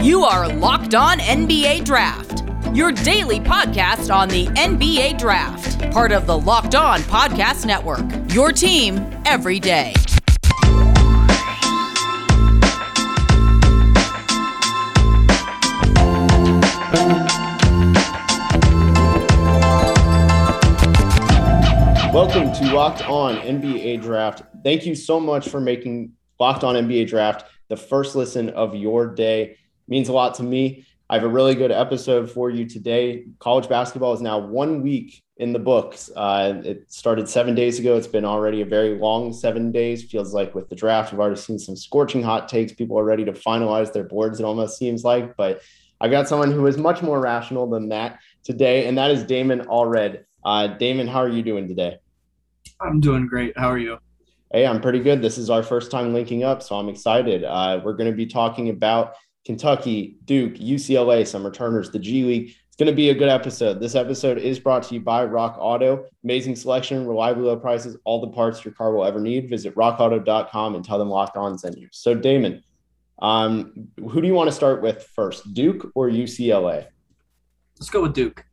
You are Locked On NBA Draft, your daily podcast on the NBA Draft, part of the Locked On Podcast Network. Your team every day. Welcome to Locked On NBA Draft. Thank you so much for making Locked On NBA Draft the first listen of your day means a lot to me. I have a really good episode for you today. College basketball is now one week in the books. Uh, it started seven days ago. It's been already a very long seven days. Feels like with the draft, we've already seen some scorching hot takes. People are ready to finalize their boards, it almost seems like. But I've got someone who is much more rational than that today, and that is Damon Allred. Uh, Damon, how are you doing today? I'm doing great. How are you? Hey, I'm pretty good. This is our first time linking up, so I'm excited. Uh, we're going to be talking about Kentucky, Duke, UCLA, some returners, the G League. It's going to be a good episode. This episode is brought to you by Rock Auto. Amazing selection, reliably low prices, all the parts your car will ever need. Visit rockauto.com and tell them Locked On sent you. So, Damon, um, who do you want to start with first, Duke or UCLA? Let's go with Duke.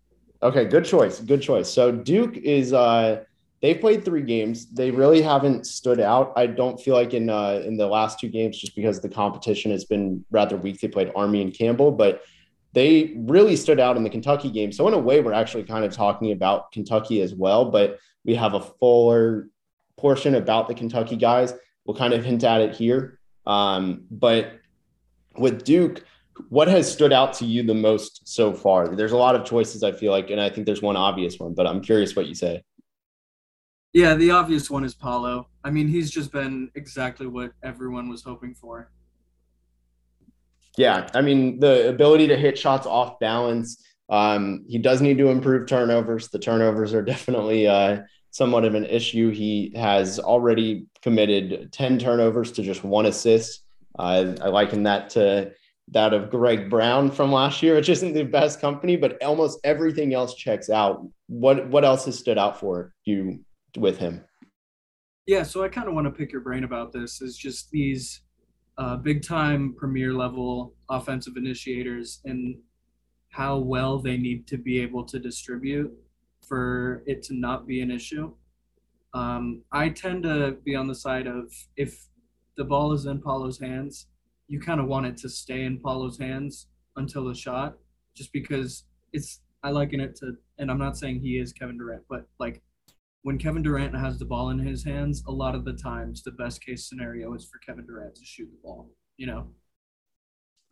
Okay, good choice. Good choice. So, Duke is. Uh, they've played three games. They really haven't stood out. I don't feel like in uh, in the last two games, just because the competition has been rather weak. They played Army and Campbell, but they really stood out in the Kentucky game. So in a way, we're actually kind of talking about Kentucky as well. But we have a fuller portion about the Kentucky guys. We'll kind of hint at it here. Um, but with Duke, what has stood out to you the most so far? There's a lot of choices, I feel like, and I think there's one obvious one, but I'm curious what you say. Yeah, the obvious one is Paolo. I mean, he's just been exactly what everyone was hoping for. Yeah, I mean, the ability to hit shots off balance. Um, he does need to improve turnovers. The turnovers are definitely uh, somewhat of an issue. He has already committed 10 turnovers to just one assist. Uh, I liken that to that of Greg Brown from last year, which isn't the best company, but almost everything else checks out. What what else has stood out for you with him. Yeah, so I kind of want to pick your brain about this. Is just these uh, big time premier level offensive initiators and how well they need to be able to distribute for it to not be an issue. Um, I tend to be on the side of if the ball is in Paolo's hands, you kind of want it to stay in Paolo's hands until the shot, just because it's. I liken it to, and I'm not saying he is Kevin Durant, but like when Kevin Durant has the ball in his hands, a lot of the times the best case scenario is for Kevin Durant to shoot the ball, you know?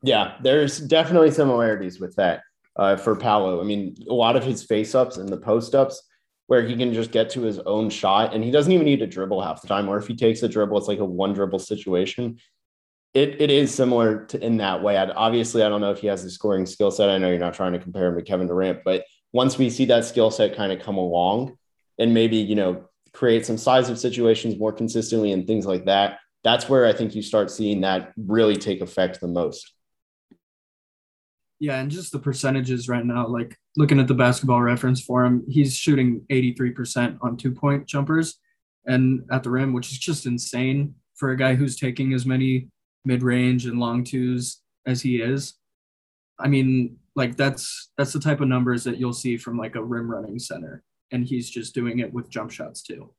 Yeah, there's definitely similarities with that uh, for Paolo. I mean, a lot of his face ups and the post ups where he can just get to his own shot and he doesn't even need to dribble half the time. Or if he takes a dribble, it's like a one dribble situation. It, it is similar to in that way. I'd, obviously, I don't know if he has the scoring skill set. I know you're not trying to compare him to Kevin Durant, but once we see that skill set kind of come along, and maybe you know create some size of situations more consistently and things like that that's where i think you start seeing that really take effect the most. Yeah and just the percentages right now like looking at the basketball reference for him he's shooting 83% on two point jumpers and at the rim which is just insane for a guy who's taking as many mid-range and long twos as he is. I mean like that's that's the type of numbers that you'll see from like a rim running center and he's just doing it with jump shots too.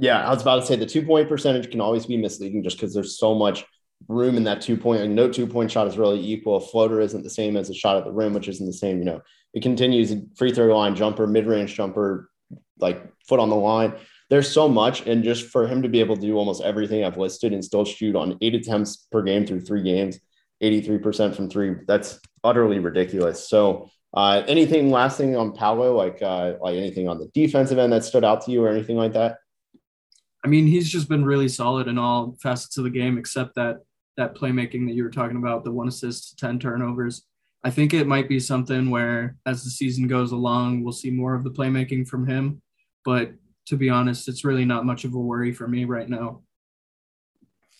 Yeah, I was about to say the two point percentage can always be misleading just because there's so much room in that two point. Like no two point shot is really equal. A floater isn't the same as a shot at the rim, which isn't the same. You know, it continues free throw line jumper, mid range jumper, like foot on the line. There's so much, and just for him to be able to do almost everything I've listed and still shoot on eight attempts per game through three games, 83% from three, that's utterly ridiculous. So uh, anything last thing on Paolo, like uh, like anything on the defensive end that stood out to you or anything like that? I mean, he's just been really solid in all facets of the game, except that that playmaking that you were talking about, the one assist, ten turnovers. I think it might be something where, as the season goes along, we'll see more of the playmaking from him. But to be honest, it's really not much of a worry for me right now.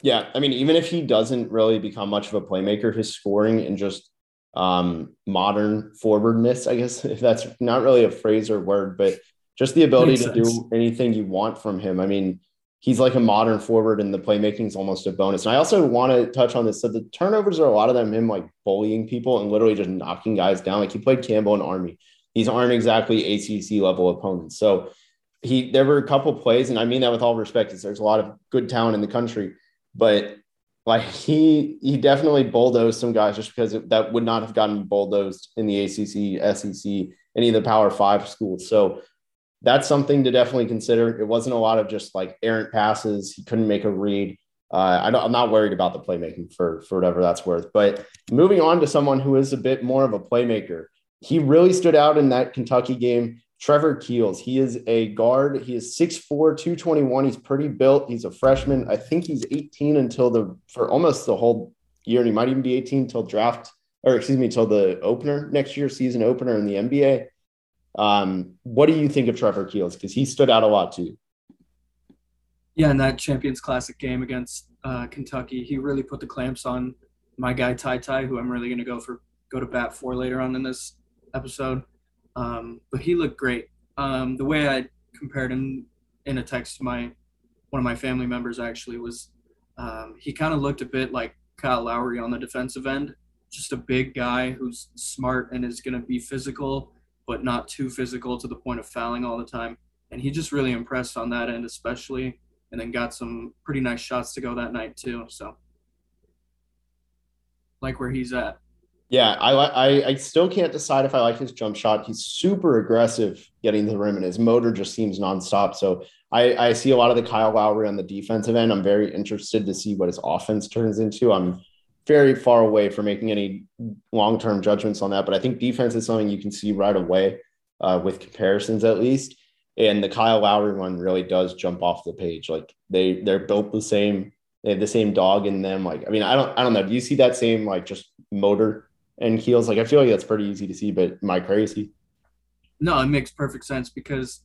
Yeah, I mean, even if he doesn't really become much of a playmaker, his scoring and just um, modern forwardness, I guess, if that's not really a phrase or word, but just the ability Makes to sense. do anything you want from him. I mean, he's like a modern forward and the playmaking is almost a bonus. And I also want to touch on this. So the turnovers are a lot of them him like bullying people and literally just knocking guys down. Like he played Campbell and Army. These aren't exactly ACC level opponents. So he there were a couple plays, and I mean that with all respect, because there's a lot of good talent in the country, but like he he definitely bulldozed some guys just because that would not have gotten bulldozed in the ACC, SEC, any of the Power Five schools. So that's something to definitely consider. It wasn't a lot of just like errant passes. He couldn't make a read. Uh, I am not worried about the playmaking for for whatever that's worth. But moving on to someone who is a bit more of a playmaker, he really stood out in that Kentucky game. Trevor Keels, he is a guard. He is 6'4, 221. He's pretty built. He's a freshman. I think he's 18 until the for almost the whole year. And he might even be 18 until draft, or excuse me, until the opener next year, season opener in the NBA. Um, what do you think of Trevor Keels? Because he stood out a lot too. Yeah, in that Champions Classic game against uh, Kentucky, he really put the clamps on my guy Ty Ty, who I'm really going to go for go to bat for later on in this episode. Um, but he looked great. Um, the way I compared him in a text to my one of my family members actually was um, he kind of looked a bit like Kyle Lowry on the defensive end, just a big guy who's smart and is going to be physical but not too physical to the point of fouling all the time. And he just really impressed on that end, especially, and then got some pretty nice shots to go that night too. So, like where he's at. Yeah, I I I still can't decide if I like his jump shot. He's super aggressive getting to the rim, and his motor just seems nonstop. So I I see a lot of the Kyle Lowry on the defensive end. I'm very interested to see what his offense turns into. I'm very far away from making any long term judgments on that. But I think defense is something you can see right away uh, with comparisons, at least. And the Kyle Lowry one really does jump off the page. Like they they're built the same. They have the same dog in them. Like I mean, I don't I don't know. Do you see that same like just motor and Keels? Like I feel like that's pretty easy to see. But am I crazy? No, it makes perfect sense because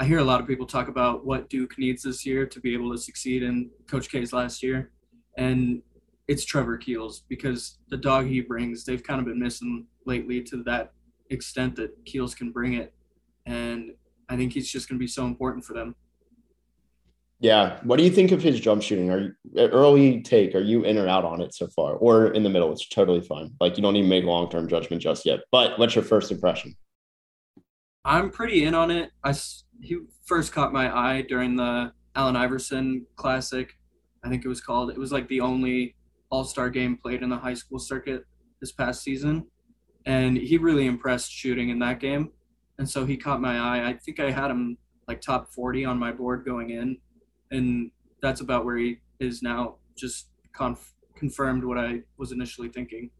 I hear a lot of people talk about what Duke needs this year to be able to succeed in Coach K's last year. And it's Trevor Keels because the dog he brings, they've kind of been missing lately to that extent that Keels can bring it. And I think he's just going to be so important for them. Yeah. What do you think of his jump shooting? Are you early take? Are you in or out on it so far, or in the middle? It's totally fine. Like you don't even make long term judgment just yet. But what's your first impression? I'm pretty in on it. I he first caught my eye during the Allen Iverson Classic. I think it was called. It was like the only all Star game played in the high school circuit this past season, and he really impressed shooting in that game. And so he caught my eye. I think I had him like top 40 on my board going in, and that's about where he is now. Just conf- confirmed what I was initially thinking.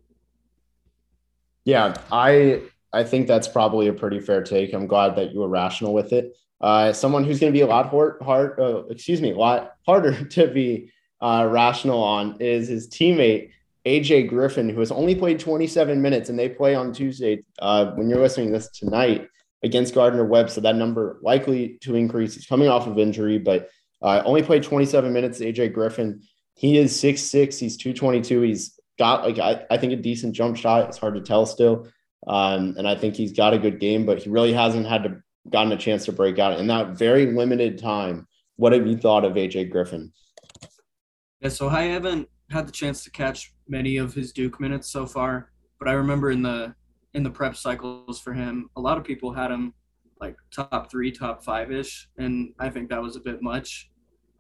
Yeah, I I think that's probably a pretty fair take. I'm glad that you were rational with it. Uh, someone who's going to be a lot hard, hard uh, excuse me, a lot harder to be uh, rational on is his teammate AJ Griffin, who has only played 27 minutes, and they play on Tuesday. Uh, when you're listening to this tonight against Gardner Webb, so that number likely to increase. He's coming off of injury, but uh, only played 27 minutes. AJ Griffin, he is six six. He's 222. He's got like I, I think a decent jump shot. It's hard to tell still, um, and I think he's got a good game, but he really hasn't had to gotten a chance to break out in that very limited time. What have you thought of AJ Griffin? Yeah, so I haven't had the chance to catch many of his Duke minutes so far, but I remember in the in the prep cycles for him, a lot of people had him like top three, top five ish, and I think that was a bit much.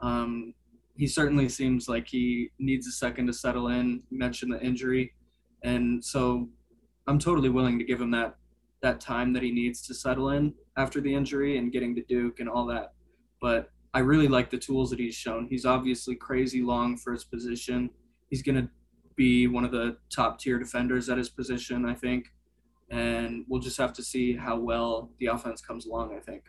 Um, he certainly seems like he needs a second to settle in. You mentioned the injury, and so I'm totally willing to give him that that time that he needs to settle in after the injury and getting to Duke and all that. But I really like the tools that he's shown. He's obviously crazy long for his position. He's going to be one of the top tier defenders at his position, I think. And we'll just have to see how well the offense comes along, I think.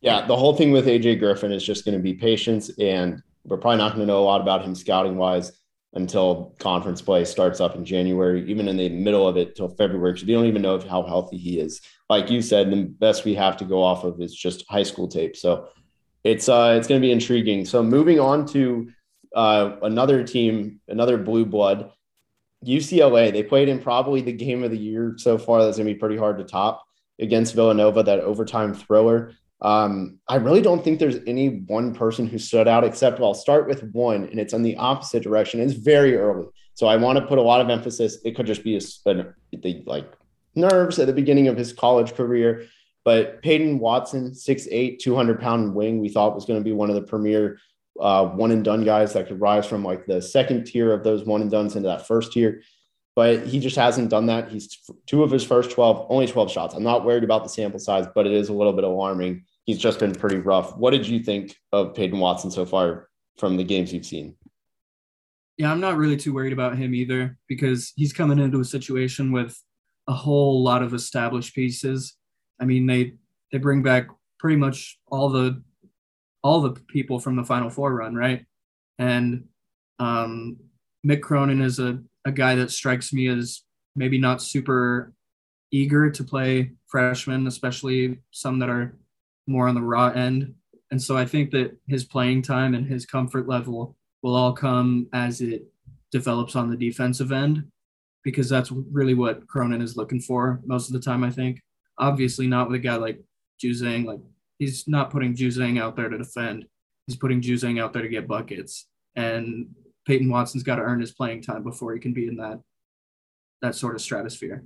Yeah, the whole thing with AJ Griffin is just going to be patience. And we're probably not going to know a lot about him scouting wise until conference play starts up in January, even in the middle of it till February, because we don't even know how healthy he is. Like you said, the best we have to go off of is just high school tape. So it's uh, it's going to be intriguing. So moving on to uh, another team, another blue blood, UCLA. They played in probably the game of the year so far. That's going to be pretty hard to top against Villanova. That overtime thrower. Um, I really don't think there's any one person who stood out, except well, I'll start with one, and it's on the opposite direction. It's very early, so I want to put a lot of emphasis. It could just be a, a, the like nerves at the beginning of his college career, but Peyton Watson, 6'8", 200 pound wing, we thought was going to be one of the premier uh, one and done guys that could rise from like the second tier of those one and duns into that first tier but he just hasn't done that. He's two of his first 12, only 12 shots. I'm not worried about the sample size, but it is a little bit alarming. He's just been pretty rough. What did you think of Peyton Watson so far from the games you've seen? Yeah, I'm not really too worried about him either because he's coming into a situation with a whole lot of established pieces. I mean, they they bring back pretty much all the all the people from the Final Four run, right? And um, Mick Cronin is a a guy that strikes me as maybe not super eager to play freshmen, especially some that are more on the raw end. And so I think that his playing time and his comfort level will all come as it develops on the defensive end, because that's really what Cronin is looking for most of the time, I think. Obviously, not with a guy like Juzang. Like, he's not putting Juzang out there to defend, he's putting Juzang out there to get buckets. And Peyton Watson's got to earn his playing time before he can be in that that sort of stratosphere.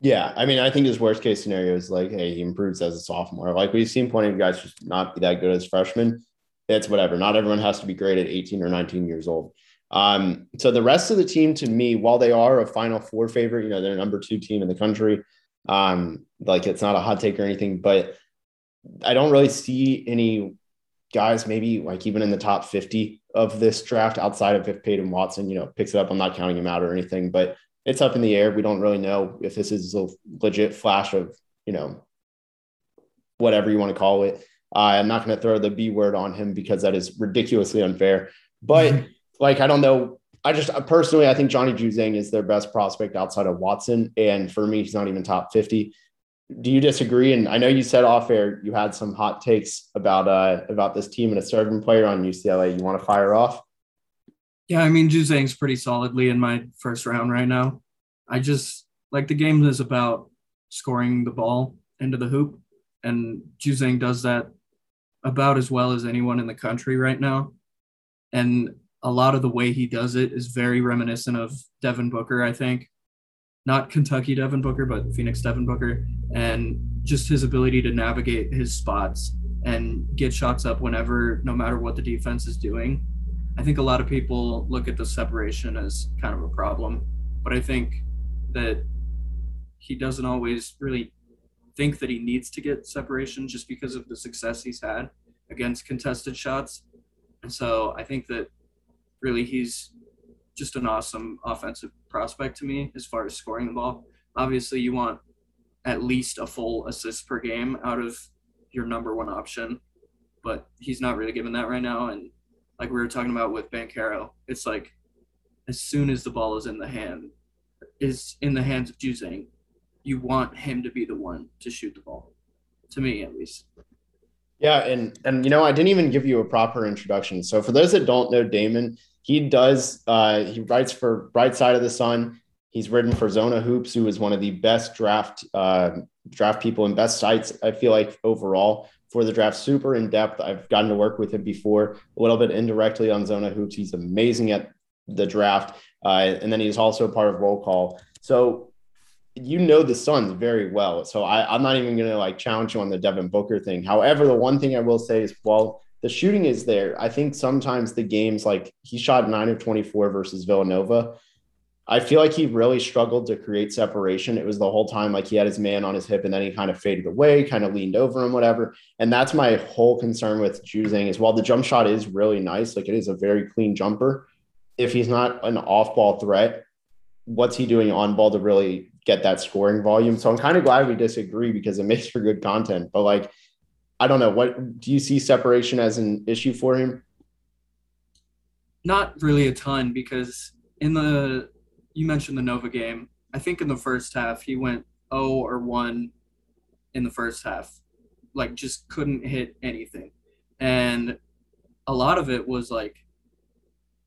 Yeah, I mean, I think his worst case scenario is like, hey, he improves as a sophomore. Like we've seen plenty of guys just not be that good as freshmen. It's whatever. Not everyone has to be great at 18 or 19 years old. Um, so the rest of the team, to me, while they are a Final Four favorite, you know, they're number two team in the country. Um, like it's not a hot take or anything, but I don't really see any guys, maybe like even in the top 50 of this draft outside of if Peyton Watson, you know, picks it up. I'm not counting him out or anything, but it's up in the air. We don't really know if this is a legit flash of, you know, whatever you want to call it. Uh, I'm not going to throw the B word on him because that is ridiculously unfair. But like, I don't know. I just personally, I think Johnny Juzang is their best prospect outside of Watson. And for me, he's not even top 50 do you disagree? And I know you said off air you had some hot takes about uh about this team and a certain player on UCLA. You want to fire off? Yeah, I mean Juzang's pretty solidly in my first round right now. I just like the game is about scoring the ball into the hoop, and Juzang does that about as well as anyone in the country right now. And a lot of the way he does it is very reminiscent of Devin Booker, I think not Kentucky Devin Booker, but Phoenix Devin Booker, and just his ability to navigate his spots and get shots up whenever, no matter what the defense is doing. I think a lot of people look at the separation as kind of a problem, but I think that he doesn't always really think that he needs to get separation just because of the success he's had against contested shots. And so I think that really he's just an awesome offensive prospect to me as far as scoring the ball. Obviously, you want at least a full assist per game out of your number one option, but he's not really given that right now. And like we were talking about with Banchero, it's like as soon as the ball is in the hand, is in the hands of Juzang, you want him to be the one to shoot the ball. To me, at least. Yeah, and and you know, I didn't even give you a proper introduction. So for those that don't know Damon, he does uh, he writes for Bright Side of the Sun. He's written for Zona Hoops, who is one of the best draft uh, draft people and best sites I feel like overall for the draft. Super in depth. I've gotten to work with him before a little bit indirectly on Zona Hoops. He's amazing at the draft, uh, and then he's also part of Roll Call. So you know the Suns very well. So I, I'm not even going to like challenge you on the Devin Booker thing. However, the one thing I will say is, while the shooting is there. I think sometimes the games like he shot nine of 24 versus Villanova. I feel like he really struggled to create separation. It was the whole time like he had his man on his hip and then he kind of faded away, kind of leaned over him, whatever. And that's my whole concern with Juzang is while the jump shot is really nice, like it is a very clean jumper. If he's not an off ball threat, what's he doing on ball to really get that scoring volume? So I'm kind of glad we disagree because it makes for good content. But like I don't know. What do you see separation as an issue for him? Not really a ton because in the you mentioned the Nova game. I think in the first half he went 0 or 1 in the first half. Like just couldn't hit anything. And a lot of it was like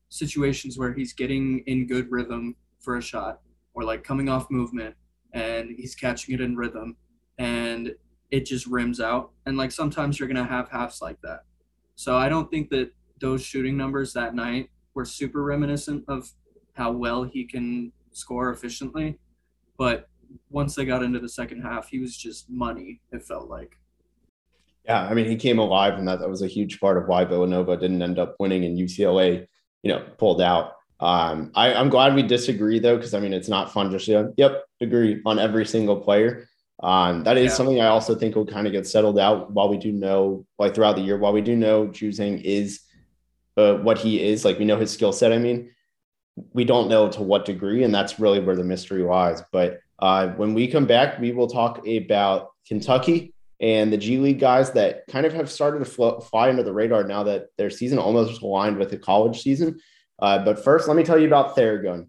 situations where he's getting in good rhythm for a shot or like coming off movement and he's catching it in rhythm and it just rims out. And like sometimes you're gonna have halves like that. So I don't think that those shooting numbers that night were super reminiscent of how well he can score efficiently. But once they got into the second half, he was just money, it felt like. Yeah, I mean, he came alive, and that, that was a huge part of why Villanova didn't end up winning and UCLA, you know, pulled out. Um, I, am glad we disagree though, because I mean, it's not fun just to, yep, agree on every single player. Um, that is yeah. something I also think will kind of get settled out while we do know, like throughout the year, while we do know Juzang is uh, what he is, like we know his skill set. I mean, we don't know to what degree, and that's really where the mystery lies. But uh, when we come back, we will talk about Kentucky and the G League guys that kind of have started to fly, fly under the radar now that their season almost aligned with the college season. Uh, but first, let me tell you about Theragun.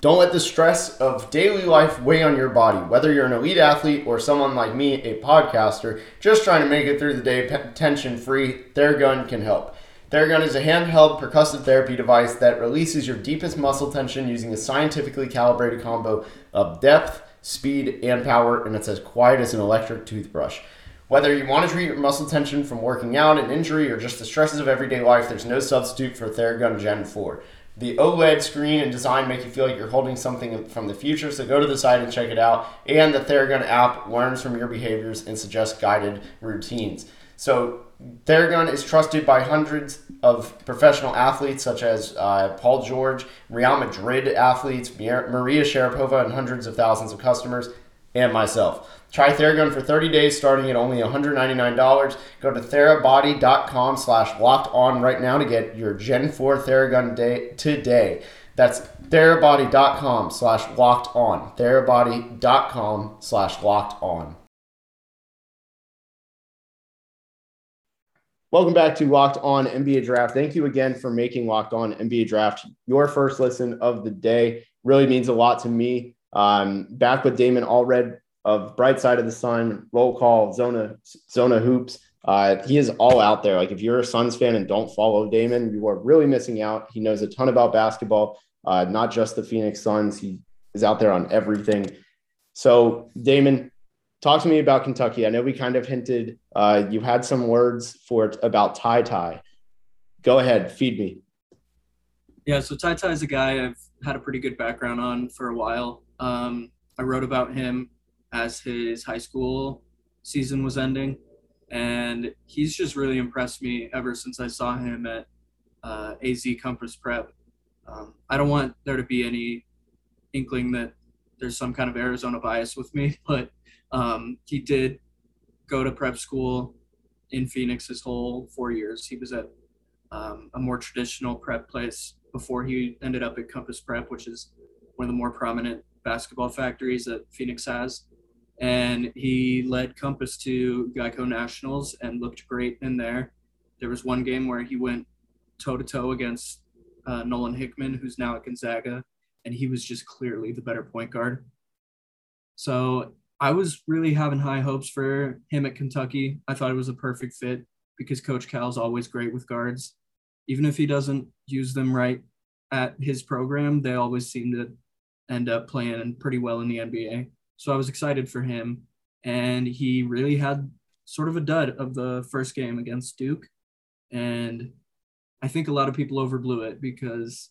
Don't let the stress of daily life weigh on your body. Whether you're an elite athlete or someone like me, a podcaster, just trying to make it through the day tension free, Theragun can help. Theragun is a handheld percussive therapy device that releases your deepest muscle tension using a scientifically calibrated combo of depth, speed, and power, and it's as quiet as an electric toothbrush. Whether you want to treat your muscle tension from working out, an injury, or just the stresses of everyday life, there's no substitute for Theragun Gen 4. The OLED screen and design make you feel like you're holding something from the future, so go to the site and check it out. And the Theragun app learns from your behaviors and suggests guided routines. So Theragun is trusted by hundreds of professional athletes such as uh, Paul George, Real Madrid athletes, Maria Sharapova, and hundreds of thousands of customers, and myself. Try Theragun for 30 days starting at only $199. Go to therabody.com slash locked on right now to get your Gen 4 Theragun day today. That's therabody.com slash locked on. therabody.com slash locked on. Welcome back to Locked On NBA Draft. Thank you again for making Locked On NBA Draft your first listen of the day. Really means a lot to me. Um, back with Damon Allred of Bright Side of the Sun, Roll Call, Zona, Zona Hoops. Uh, he is all out there. Like if you're a Suns fan and don't follow Damon, you are really missing out. He knows a ton about basketball, uh, not just the Phoenix Suns. He is out there on everything. So, Damon, talk to me about Kentucky. I know we kind of hinted uh, you had some words for it about Ty Ty. Go ahead, feed me. Yeah, so Ty Ty is a guy I've had a pretty good background on for a while. Um, I wrote about him as his high school season was ending, and he's just really impressed me ever since I saw him at uh, AZ Compass Prep. Um, I don't want there to be any inkling that there's some kind of Arizona bias with me, but um, he did go to prep school in Phoenix his whole four years. He was at um, a more traditional prep place before he ended up at Compass Prep, which is one of the more prominent basketball factories that Phoenix has. And he led Compass to Geico Nationals and looked great in there. There was one game where he went toe to toe against uh, Nolan Hickman, who's now at Gonzaga, and he was just clearly the better point guard. So I was really having high hopes for him at Kentucky. I thought it was a perfect fit because Coach Cal's always great with guards. Even if he doesn't use them right at his program, they always seem to end up playing pretty well in the NBA. So I was excited for him. And he really had sort of a dud of the first game against Duke. And I think a lot of people overblew it because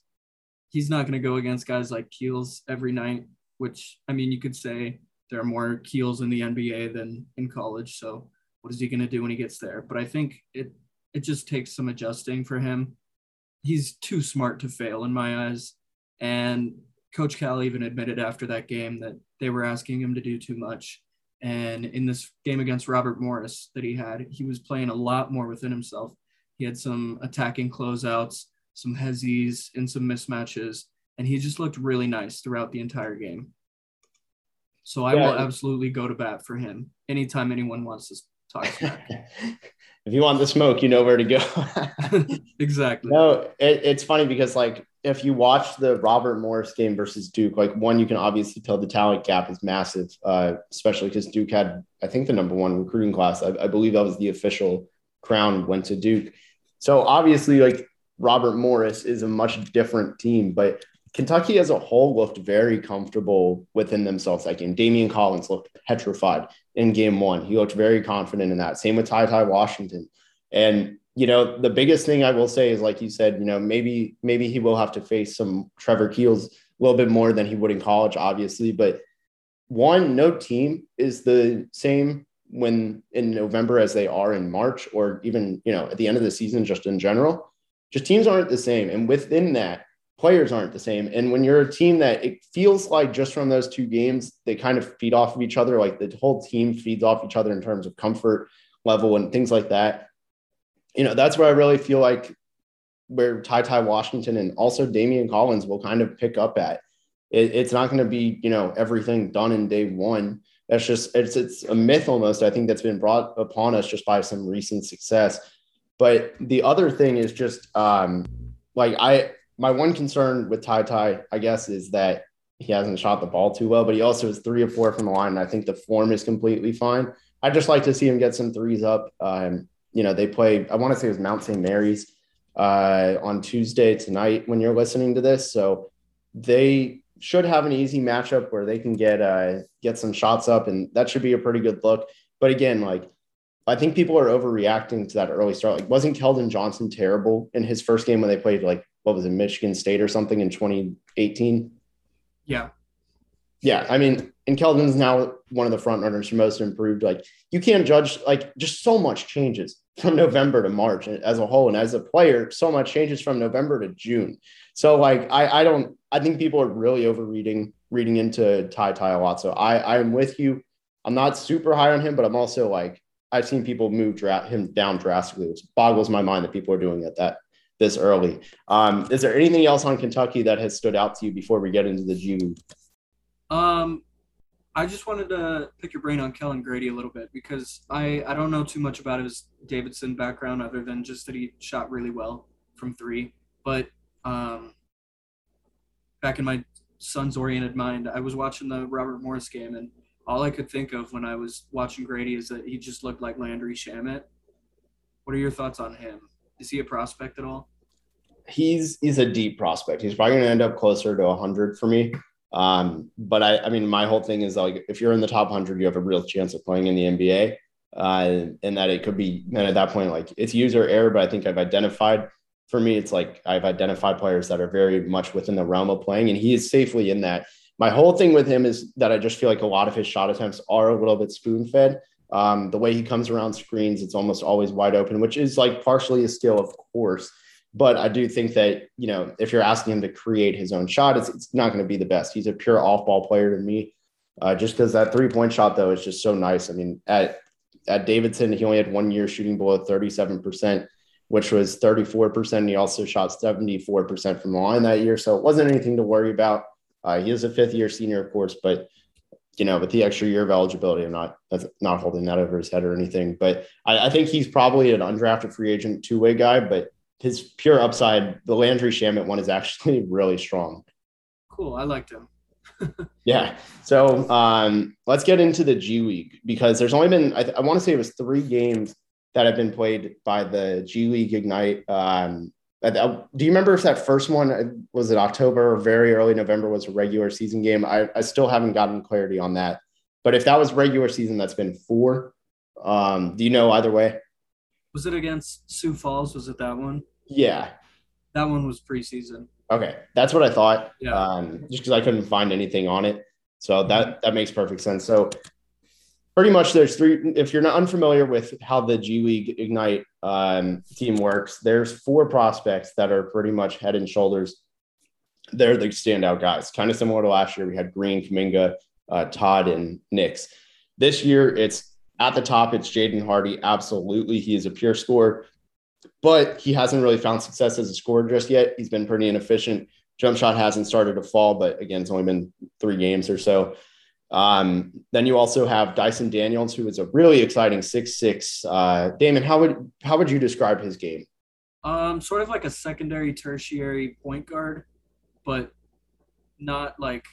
he's not going to go against guys like Keels every night, which I mean, you could say there are more keels in the NBA than in college. So what is he going to do when he gets there? But I think it it just takes some adjusting for him. He's too smart to fail in my eyes. And Coach Cal even admitted after that game that they were asking him to do too much. And in this game against Robert Morris that he had, he was playing a lot more within himself. He had some attacking closeouts, some hezzies, and some mismatches. And he just looked really nice throughout the entire game. So I yeah. will absolutely go to bat for him anytime anyone wants to talk if you want the smoke, you know where to go. exactly. No, it, it's funny because like if you watch the Robert Morris game versus Duke, like one, you can obviously tell the talent gap is massive, uh, especially because Duke had, I think, the number one recruiting class. I, I believe that was the official crown went to Duke. So obviously, like Robert Morris is a much different team, but Kentucky as a whole looked very comfortable within themselves. Like in Daimion Collins looked petrified in game one. He looked very confident in that. Same with Ty Ty Washington. And you know, the biggest thing I will say is like you said, you know, maybe maybe he will have to face some Trevor Keels a little bit more than he would in college, obviously. But one, no team is the same when in November as they are in March, or even you know at the end of the season, just in general. Just teams aren't the same, and within that, players aren't the same. And when you're a team that it feels like just from those two games, they kind of feed off of each other. Like the whole team feeds off each other in terms of comfort level and things like that. You know, that's where I really feel like where Ty Ty Washington and also Daimion Collins will kind of pick up at. It, it's not going to be, you know, everything done in day one. That's just it's it's a myth almost. I think that's been brought upon us just by some recent success. But the other thing is just um, like I my one concern with Ty Ty, I guess, is that he hasn't shot the ball too well, but he also is three or four from the line. And I think the form is completely fine. I'd just like to see him get some threes up. Um, you know, they play, I want to say it was Mount St. Mary's uh, on Tuesday tonight when you're listening to this. So they should have an easy matchup where they can get uh, get some shots up, and that should be a pretty good look. But again, like I think people are overreacting to that early start. Like, wasn't Keldon Johnson terrible in his first game when they played like what was it, Michigan State or something in 2018? Yeah. Yeah. I mean, and Keldon's now one of the front runners for most improved. Like, you can't judge, like, just so much changes from November to March as a whole. And as a player, so much changes from November to June. So, like, I, I don't, I think people are really overreading, reading into Ty Ty a lot. So, I, I'm with you. I'm not super high on him, but I'm also like, I've seen people move dra- him down drastically, which boggles my mind that people are doing it that this early. Um, is there anything else on Kentucky that has stood out to you before we get into the League? Um, I just wanted to pick your brain on Kellan Grady a little bit because I, I don't know too much about his Davidson background other than just that he shot really well from three. But um, back in my Suns oriented mind, I was watching the Robert Morris game, and all I could think of when I was watching Grady is that he just looked like Landry Shamet. What are your thoughts on him? Is he a prospect at all? He's he's a deep prospect. He's probably going to end up closer to 100 for me. Um, but I, I mean, my whole thing is like if you're in the top 100, you have a real chance of playing in the NBA. Uh, and that it could be, and at that point, like it's user error. But I think I've identified for me, it's like I've identified players that are very much within the realm of playing, and he is safely in that. My whole thing with him is that I just feel like a lot of his shot attempts are a little bit spoon fed. Um, the way he comes around screens, it's almost always wide open, which is like partially a skill, of course. But I do think that, you know, if you're asking him to create his own shot, it's, it's not going to be the best. He's a pure off ball player to me. Uh, just because that three point shot, though, is just so nice. I mean, at, at Davidson, he only had one year shooting below 37%, which was 34%. He also shot 74% from the line that year. So it wasn't anything to worry about. Uh, he is a fifth year senior, of course, but you know, with the extra year of eligibility, I'm not not holding that over his head or anything. But I, I think he's probably an undrafted free agent two way guy. But his pure upside, the Landry Shamet one, is actually really strong. Cool, I liked him. yeah. So um, let's get into the G League because there's only been I, I want to say it was three games that have been played by the G League Ignite um, do you remember if that first one uh, was it October or very early November was a regular season game? I, I still haven't gotten clarity on that. But if that was regular season, that's been four. Um, do you know either way? Was it against Sioux Falls? Was it that one? Yeah. That one was preseason. Okay. That's what I thought. Yeah. Um, just because I couldn't find anything on it. So that that makes perfect sense. So pretty much there's three if you're not unfamiliar with how the g league ignite um, team works there's four prospects that are pretty much head and shoulders they're the standout guys kind of similar to last year we had green Kuminga uh, todd and nix this year it's at the top it's jaden hardy absolutely he is a pure scorer but he hasn't really found success as a scorer just yet he's been pretty inefficient jump shot hasn't started to fall but again it's only been three games or so um, then you also have Dyson Daniels, who is a really exciting six six. Uh, Damon, how would how would you describe his game? Um, sort of like a secondary, tertiary point guard, but not like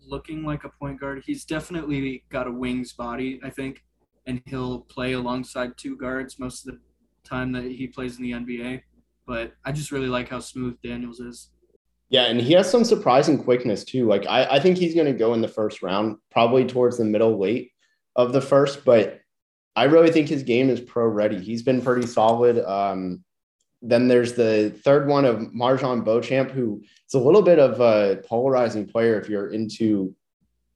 looking like a point guard. He's definitely got a wings body, I think, and he'll play alongside two guards most of the time that he plays in the NBA. But I just really like how smooth Daniels is. Yeah, and he has some surprising quickness too. Like I, I think he's going to go in the first round, probably towards the middle late of the first. But I really think his game is pro ready. He's been pretty solid. Um, then there's the third one of MarJon Beauchamp, who is a little bit of a polarizing player if you're into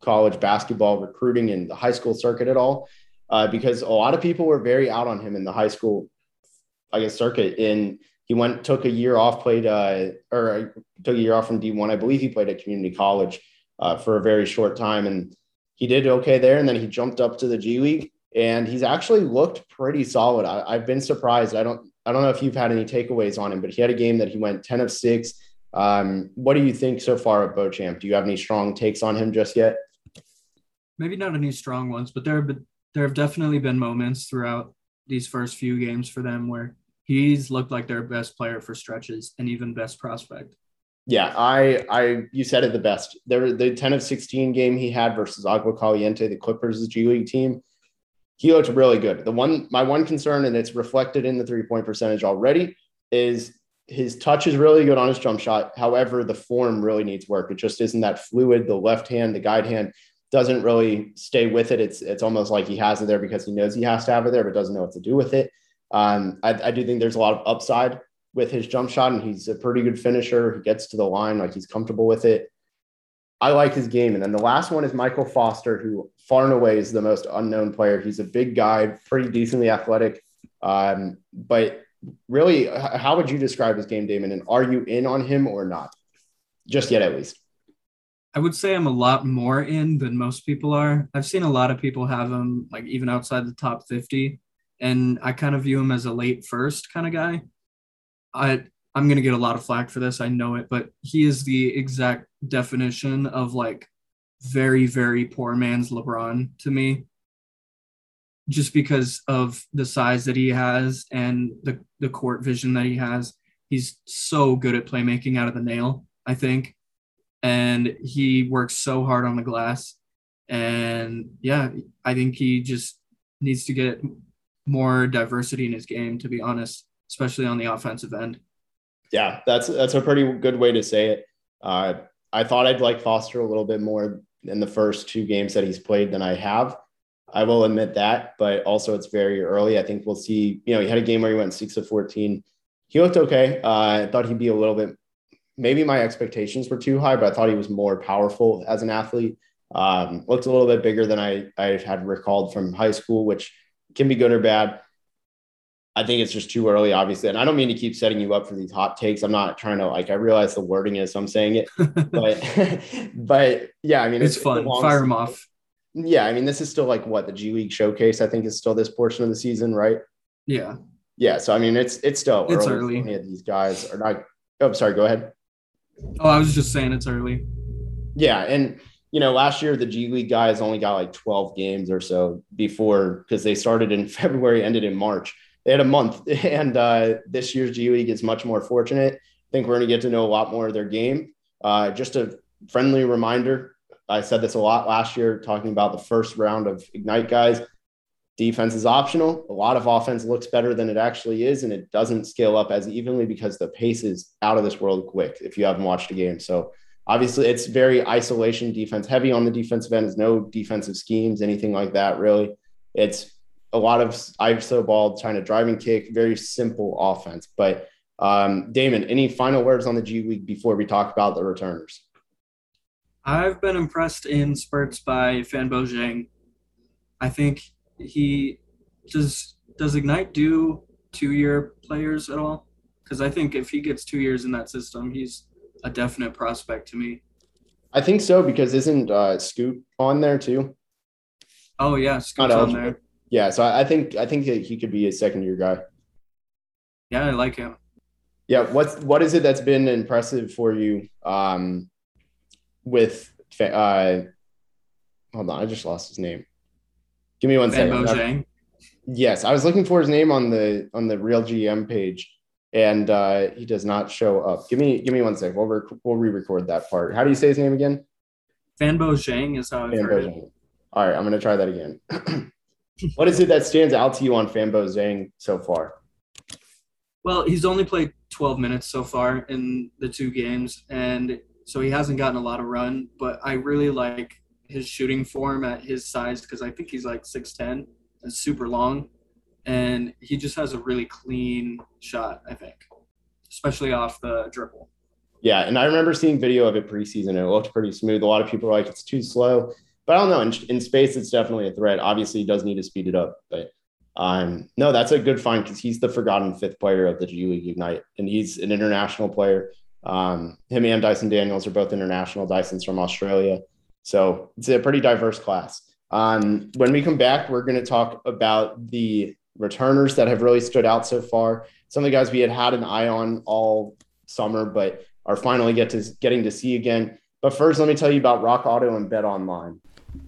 college basketball recruiting and the high school circuit at all, uh, because a lot of people were very out on him in the high school, I guess, circuit. And he went, took a year off, played, uh, or took a year off from D1. I believe he played at community college uh, for a very short time. And he did okay there. And then he jumped up to the G League and he's actually looked pretty solid. I, have been surprised. I don't I don't know if you've had any takeaways on him, but he had a game that he went 10 of six. Um, what do you think so far of Beauchamp? Do you have any strong takes on him just yet? Maybe not any strong ones, but there have been, there have definitely been moments throughout these first few games for them where he's looked like their best player for stretches and even best prospect. Yeah, I, I, you said it the best. There, the 10 of 16 game he had versus Agua Caliente, the Clippers' G League team he looked really good. The one, my one concern, and it's reflected in the three point percentage already, is his touch is really good on his jump shot. However, the form really needs work. It just isn't that fluid. The left hand, the guide hand doesn't really stay with it. It's it's almost like he has it there because he knows he has to have it there, but doesn't know what to do with it. Um, I, I do think there's a lot of upside with his jump shot, and he's a pretty good finisher. He gets to the line like he's comfortable with it. I like his game. And then the last one is Michael Foster, who far and away is the most unknown player. He's a big guy, pretty decently athletic. Um, but really, how would you describe his game, Damon? And are you in on him or not? Just yet, at least. I would say I'm a lot more in than most people are. I've seen a lot of people have him like even outside the top 50, and I kind of view him as a late first kind of guy. I I'm going to get a lot of flack for this. I know it, but he is the exact definition of like very, very poor man's LeBron to me. Just because of the size that he has and the, the court vision that he has. He's so good at playmaking out of the nail, I think. And he works so hard on the glass. And yeah, I think he just needs to get more diversity in his game, to be honest, especially on the offensive end. Yeah, that's that's a pretty good way to say it. Uh, I thought I'd like Foster a little bit more in the first two games that he's played than I have. I will admit that, but also it's very early. I think we'll see. You know, he had a game where he went six of 14. He looked okay. Uh, I thought he'd be a little bit, maybe my expectations were too high, but I thought he was more powerful as an athlete. Um, looked a little bit bigger than I, I had recalled from high school, which can be good or bad. I think it's just too early, obviously. And I don't mean to keep setting you up for these hot takes. I'm not trying to like, I realize the wording is, so I'm saying it, but, but yeah, I mean, it's, it's fun. Fire them off. Yeah. I mean, this is still like what the G League showcase, I think is still this portion of the season, right? Yeah. Yeah. So, I mean, it's, it's still it's early. early. these guys are not, oh, sorry, go ahead. Oh, I was just saying it's early. Yeah. And, you know, last year the G League guys only got like 12 games or so before because they started in February, ended in March they had a month, and uh, this year's G League is much more fortunate. I think we're going to get to know a lot more of their game. Uh, just a friendly reminder. I said this a lot last year, talking about the first round of Ignite guys. Defense is optional. A lot of offense looks better than it actually is, and it doesn't scale up as evenly because the pace is out of this world quick if you haven't watched a game. So obviously it's very isolation defense heavy on the defensive end. There's no defensive schemes, anything like that, really. It's a lot of ISO ball, trying to drive and kick, very simple offense. But um, Damon, any final words on the G League before we talk about the returners? I've been impressed in spurts by Fanbo Zhang. I think he does. Does Ignite do two-year players at all? Because I think if he gets two years in that system, he's a definite prospect to me. I think so because isn't uh, Scoot on there too? Oh yeah, Scoot's on there. Yeah, so I think I think he could be a second year guy. Yeah, I like him. Yeah, what's what is it that's been impressive for you um, with uh, hold on, I just lost his name. Give me one second. Zhang. Yes, I was looking for his name on the on the real GM page, and uh, he does not show up. Give me give me one second. We'll rec- we'll re-record that part. How do you say his name again? Fanbo Zhang is how Fanbo heard it. All right, I'm gonna try that again. what is it that stands out to you on Fanbo Zhang so far? Well, he's only played 12 minutes so far in the two games, and so he hasn't gotten a lot of run. But I really like his shooting form at his size because I think he's like 6'10 and super long, and he just has a really clean shot. I think, especially off the dribble. Yeah, and I remember seeing video of it preseason. It looked pretty smooth. A lot of people are like, it's too slow, but I don't know. In, in space, it's definitely a threat. Obviously, he does need to speed it up, but um, no, that's a good find because he's the forgotten fifth player of the G League Ignite, and he's an international player. Um, him and Dyson Daniels are both international. Dyson's from Australia, so it's a pretty diverse class. Um, when we come back, we're going to talk about the returners that have really stood out so far. Some of the guys we had had an eye on all summer, but are finally get to getting to see again. But first, let me tell you about Rock Auto and Bet Online.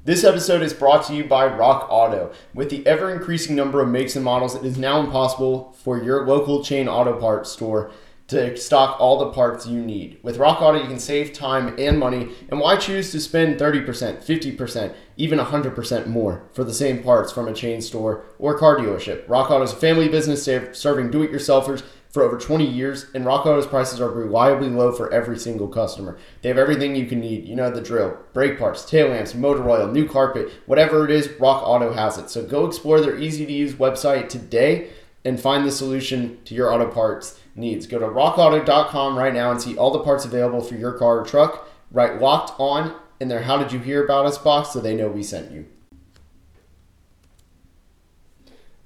This episode is brought to you by Rock Auto. With the ever increasing number of makes and models, it is now impossible for your local chain auto parts store to stock all the parts you need. With Rock Auto, you can save time and money, and why choose to spend 30%, 50%, even 100% more for the same parts from a chain store or car dealership? Rock Auto is a family business serving do it yourselfers for over 20 years, and Rock Auto's prices are reliably low for every single customer. They have everything you can need. You know the drill brake parts, tail lamps, motor oil, new carpet, whatever it is, Rock Auto has it. So go explore their easy to use website today and find the solution to your auto parts needs. Go to rockauto.com right now and see all the parts available for your car or truck. Right locked on in their How Did You Hear About Us box so they know we sent you.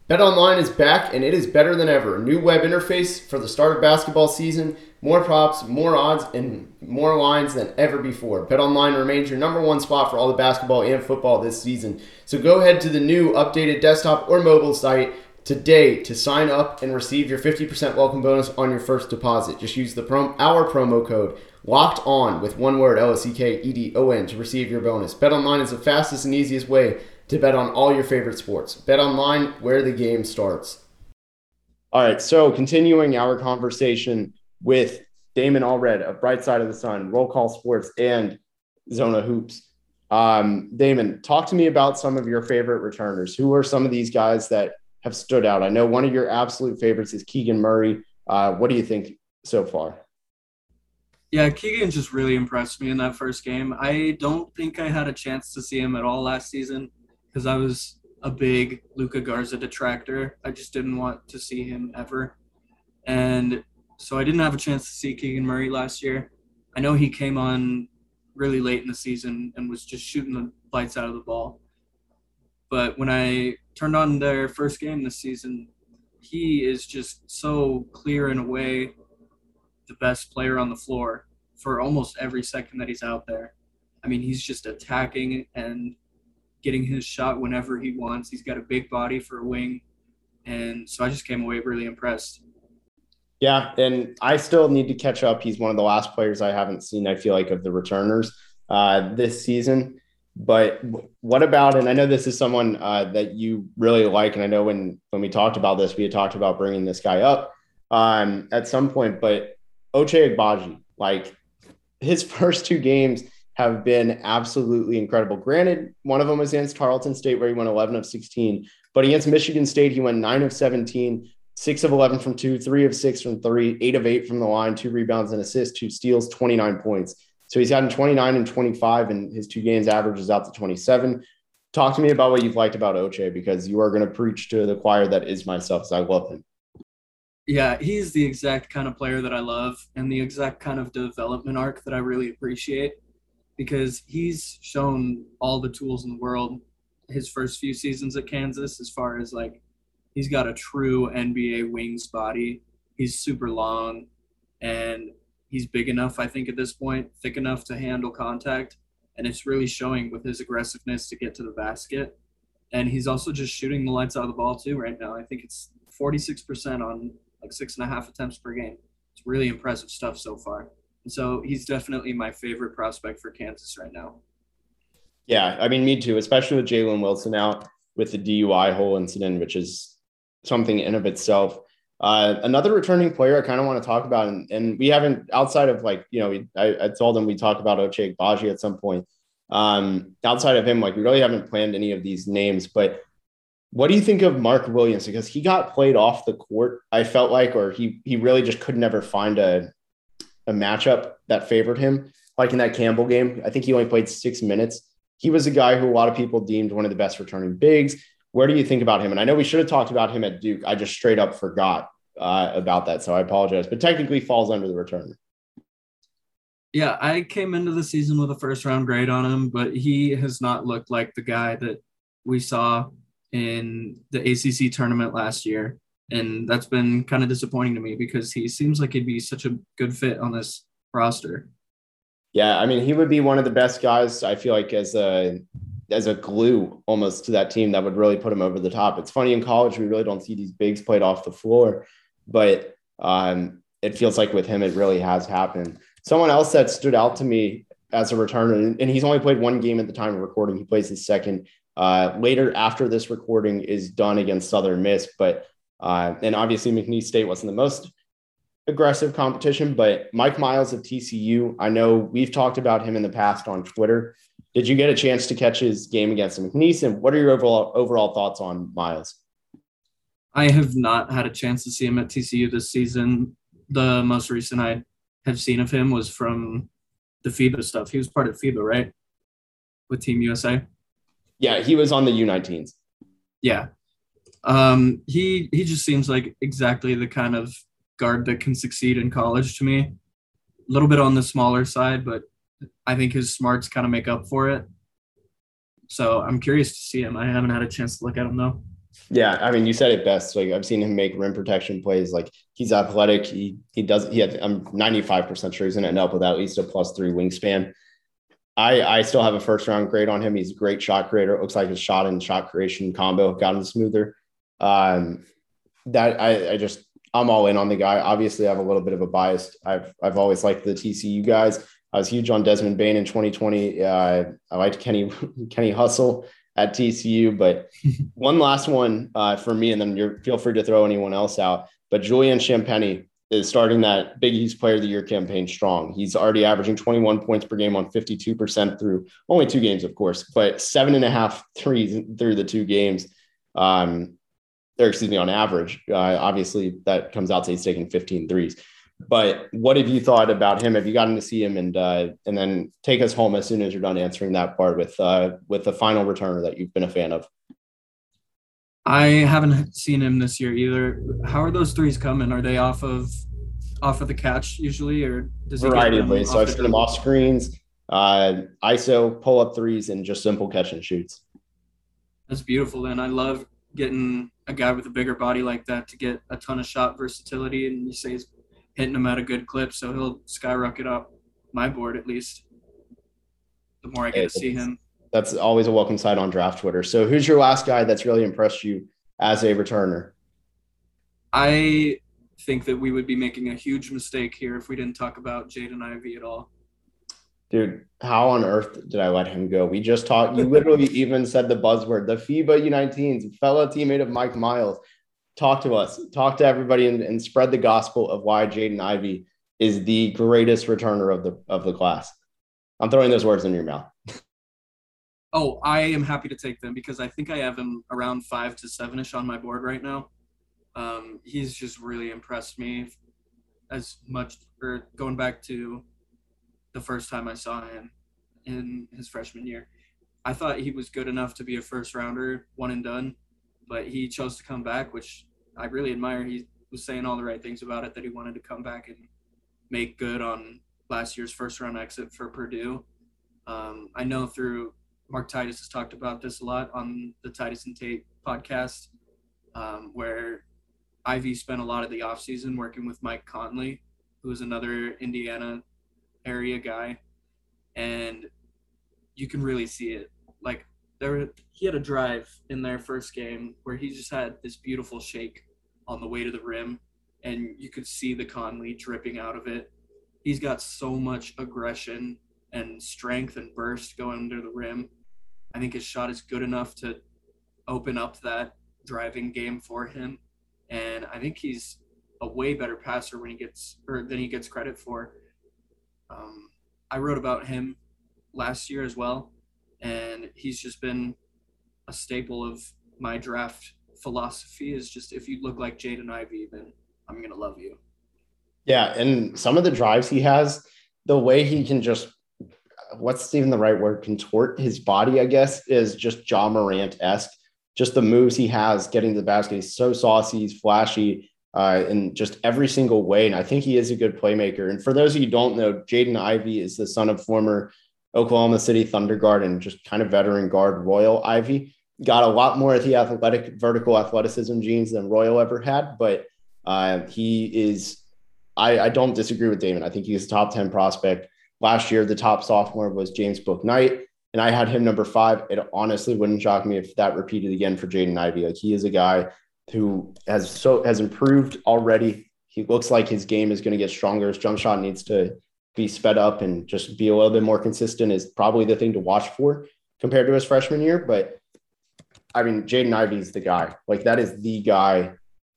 BetOnline is back and it is better than ever. New web interface for the start of basketball season, more props, more odds, and more lines than ever before. BetOnline remains your number one spot for all the basketball and football this season. So go ahead to the new updated desktop or mobile site today to sign up and receive your 50% welcome bonus on your first deposit. Just use the prom- our promo code locked on with one word L S E K E D O N to receive your bonus. Bet online is the fastest and easiest way to bet on all your favorite sports. Bet online where the game starts. All right, so continuing our conversation with Damon Allred of Bright Side of the Sun, Roll Call Sports, and Zona Hoops. Um, Damon, talk to me about some of your favorite returners. Who are some of these guys that have stood out? I know one of your absolute favorites is Keegan Murray. Uh, what do you think so far? Yeah, Keegan just really impressed me in that first game. I don't think I had a chance to see him at all last season because I was a big Luka Garza detractor. I just didn't want to see him ever. And so I didn't have a chance to see Keegan Murray last year. I know he came on really late in the season and was just shooting the lights out of the ball. But when I turned on their first game this season, he is just so clear in a way the best player on the floor for almost every second that he's out there. I mean, he's just attacking and getting his shot whenever he wants. He's got a big body for a wing. And so I just came away really impressed. Yeah, and I still need to catch up. He's one of the last players I haven't seen, I feel like, of the returners uh, this season. But what about, and I know this is someone uh, that you really like, and I know when when we talked about this, we had talked about bringing this guy up um, at some point, but Ochai Agbaji, like his first two games, have been absolutely incredible. Granted, one of them was against Tarleton State where he went 11 of 16, but against Michigan State, he went 9 of 17, 6 of 11 from two, 3 of 6 from three, 8 of 8 from the line, two rebounds and assists, two steals, 29 points. So he's gotten 29 and 25, and his two games averages out to 27. Talk to me about what you've liked about Ochai because you are going to preach to the choir that is myself, because I love him. Yeah, he's the exact kind of player that I love and the exact kind of development arc that I really appreciate because he's shown all the tools in the world his first few seasons at Kansas as far as like he's got a true NBA wings body. He's super long and he's big enough I think at this point, thick enough to handle contact and it's really showing with his aggressiveness to get to the basket. And he's also just shooting the lights out of the ball too right now. I think it's 46% on like six and a half attempts per game. It's really impressive stuff so far. And so he's definitely my favorite prospect for Kansas right now. Yeah, I mean, me too, especially with Jalen Wilson out with the DUI whole incident, which is something in of itself. Uh, another returning player I kind of want to talk about, and, and, we haven't outside of like you know, we, I, I, told them we talk about Ochai Agbaji at some point. Um, outside of him, like we really haven't planned any of these names, but What do you think of Mark Williams? Because he got played off the court, I felt like, or he he really just could never find a a matchup that favored him. Like in that Campbell game, I think he only played six minutes. He was a guy who a lot of people deemed one of the best returning bigs. Where do you think about him? And I know we should have talked about him at Duke. I just straight up forgot uh, about that, so I apologize. But technically, falls under the return. Yeah, I came into the season with a first round grade on him, but he has not looked like the guy that we saw in the ACC tournament last year. And that's been kind of disappointing to me because he seems like he'd be such a good fit on this roster. Yeah, I mean, he would be one of the best guys. I feel like as a as a glue almost to that team that would really put him over the top. It's funny in college we really don't see these bigs played off the floor, but um, it feels like with him it really has happened. Someone else that stood out to me as a returner, and he's only played one game at the time of recording. He plays his second uh, later after this recording is done against Southern Miss, but uh, and obviously McNeese State wasn't the most aggressive competition, but Mike Miles of TCU, I know we've talked about him in the past on Twitter. Did you get a chance to catch his game against McNeese? And what are your overall overall thoughts on Miles? I have not had a chance to see him at TCU this season. The most recent I have seen of him was from the FIBA stuff. He was part of FIBA, right? With Team USA. Yeah, he was on the U19s. Yeah. Um, he he just seems like exactly the kind of guard that can succeed in college to me. A little bit on the smaller side, but I think his smarts kind of make up for it. So I'm curious to see him. I haven't had a chance to look at him though. Yeah, I mean, you said it best. Like I've seen him make rim protection plays. Like he's athletic. He he does. He had. I'm 95 percent sure he's going to end up with at least a plus three wingspan. I I still have a first round grade on him. He's a great shot creator. It looks like his shot and shot creation combo got him smoother. Um, that I I just I'm all in on the guy. Obviously, I have a little bit of a bias. I've I've always liked the TCU guys. I was huge on Desmond Bane in 2020. Uh, I liked Kenny Kenny Hustle at TCU, but one last one uh, for me, and then you feel free to throw anyone else out. But Julian Champagnie is starting that Big East Player of the Year campaign strong. He's already averaging 21 points per game on 52% through only two games, of course, but seven and a half threes through the two games. Um, or excuse me, on average. Uh, obviously, that comes out to he's taking 15 threes. But what have you thought about him? Have you gotten to see him and uh, and then take us home as soon as you're done answering that part with uh, with the final returner that you've been a fan of? I haven't seen him this year either. How are those threes coming? Are they off of off of the catch usually, or does he variety of ways? So I've seen them off screens, uh, ISO, pull up threes, and just simple catch and shoots. That's beautiful. Then I love getting a guy with a bigger body like that to get a ton of shot versatility, and you say he's hitting him at a good clip, so he'll skyrocket up my board at least. The more I get hey, to see him, that's always a welcome sight on draft Twitter. So, who's your last guy that's really impressed you as a returner? I think that we would be making a huge mistake here if we didn't talk about Jaden Ivey at all. Dude, how on earth did I let him go? We just talked. You literally even said the buzzword, the FIBA U19s, fellow teammate of Mike Miles. Talk to us, talk to everybody, and, and spread the gospel of why Jaden Ivey is the greatest returner of the of the class. I'm throwing those words in your mouth. Oh, I am happy to take them because I think I have him around five to seven ish on my board right now. Um, he's just really impressed me as much, or going back to the first time I saw him in his freshman year. I thought he was good enough to be a first rounder, one and done, but he chose to come back, which I really admire. He was saying all the right things about it that he wanted to come back and make good on last year's first round exit for Purdue. Um, I know through Mark Titus has talked about this a lot on the Titus and Tate podcast, um, where Ivey spent a lot of the offseason working with Mike Conley, who is another Indiana area guy, and you can really see it. Like there, he had a drive in their first game where he just had this beautiful shake on the way to the rim, and you could see the Conley dripping out of it. He's got so much aggression and strength and burst going under the rim. I think his shot is good enough to open up that driving game for him, and I think he's a way better passer when he gets or than he gets credit for. Um, I wrote about him last year as well, and he's just been a staple of my draft philosophy is just if you look like Jaden Ivey, then I'm gonna love you. Yeah, and some of the drives he has, the way he can just what's even the right word contort his body, I guess, is just Ja Morant esque. Just the moves he has getting to the basket. He's so saucy, he's flashy uh, in just every single way. And I think he is a good playmaker. And for those of you who don't know, Jaden Ivey is the son of former Oklahoma City Thunder guard and just kind of veteran guard Royal Ivey. Got a lot more of the athletic, vertical athleticism genes than Royal ever had, but uh, he is. I, I don't disagree with Damon. I think he's a top 10 prospect. Last year, the top sophomore was James Bouknight, and I had him number five. It honestly wouldn't shock me if that repeated again for Jaden Ivey. Like he is a guy who has so has improved already. He looks like his game is going to get stronger. His jump shot needs to be sped up and just be a little bit more consistent is probably the thing to watch for compared to his freshman year. But I mean, Jaden Ivey is the guy. Like that is the guy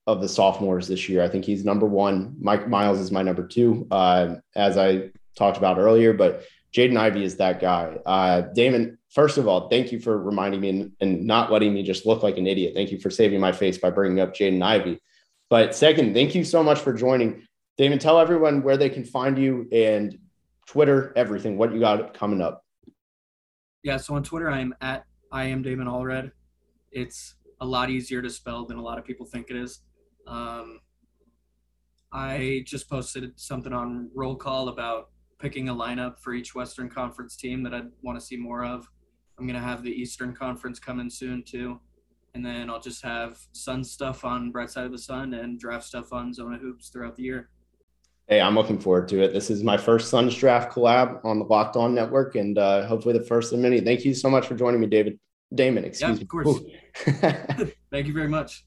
of the sophomores this year. I think he's number one. Mike Miles is my number two, uh, as I talked about earlier. But Jaden Ivey is that guy. Uh, Damon, first of all, thank you for reminding me and, and, not letting me just look like an idiot. Thank you for saving my face by bringing up Jaden Ivey. But second, thank you so much for joining. Damon, tell everyone where they can find you and Twitter, everything, what you got coming up. Yeah, so on Twitter, I'm at I am Damon Allred. It's a lot easier to spell than a lot of people think it is. Um, I just posted something on Roll Call about picking a lineup for each Western Conference team that I'd want to see more of. I'm gonna have the Eastern Conference coming soon too, and then I'll just have Sun stuff on Bright Side of the Sun and draft stuff on Zona Hoops throughout the year. Hey, I'm looking forward to it. This is my first Suns draft collab on the Locked On Network, and uh, hopefully the first of many. Thank you so much for joining me, David. Damon, excuse me. yeah, of course. Thank you very much.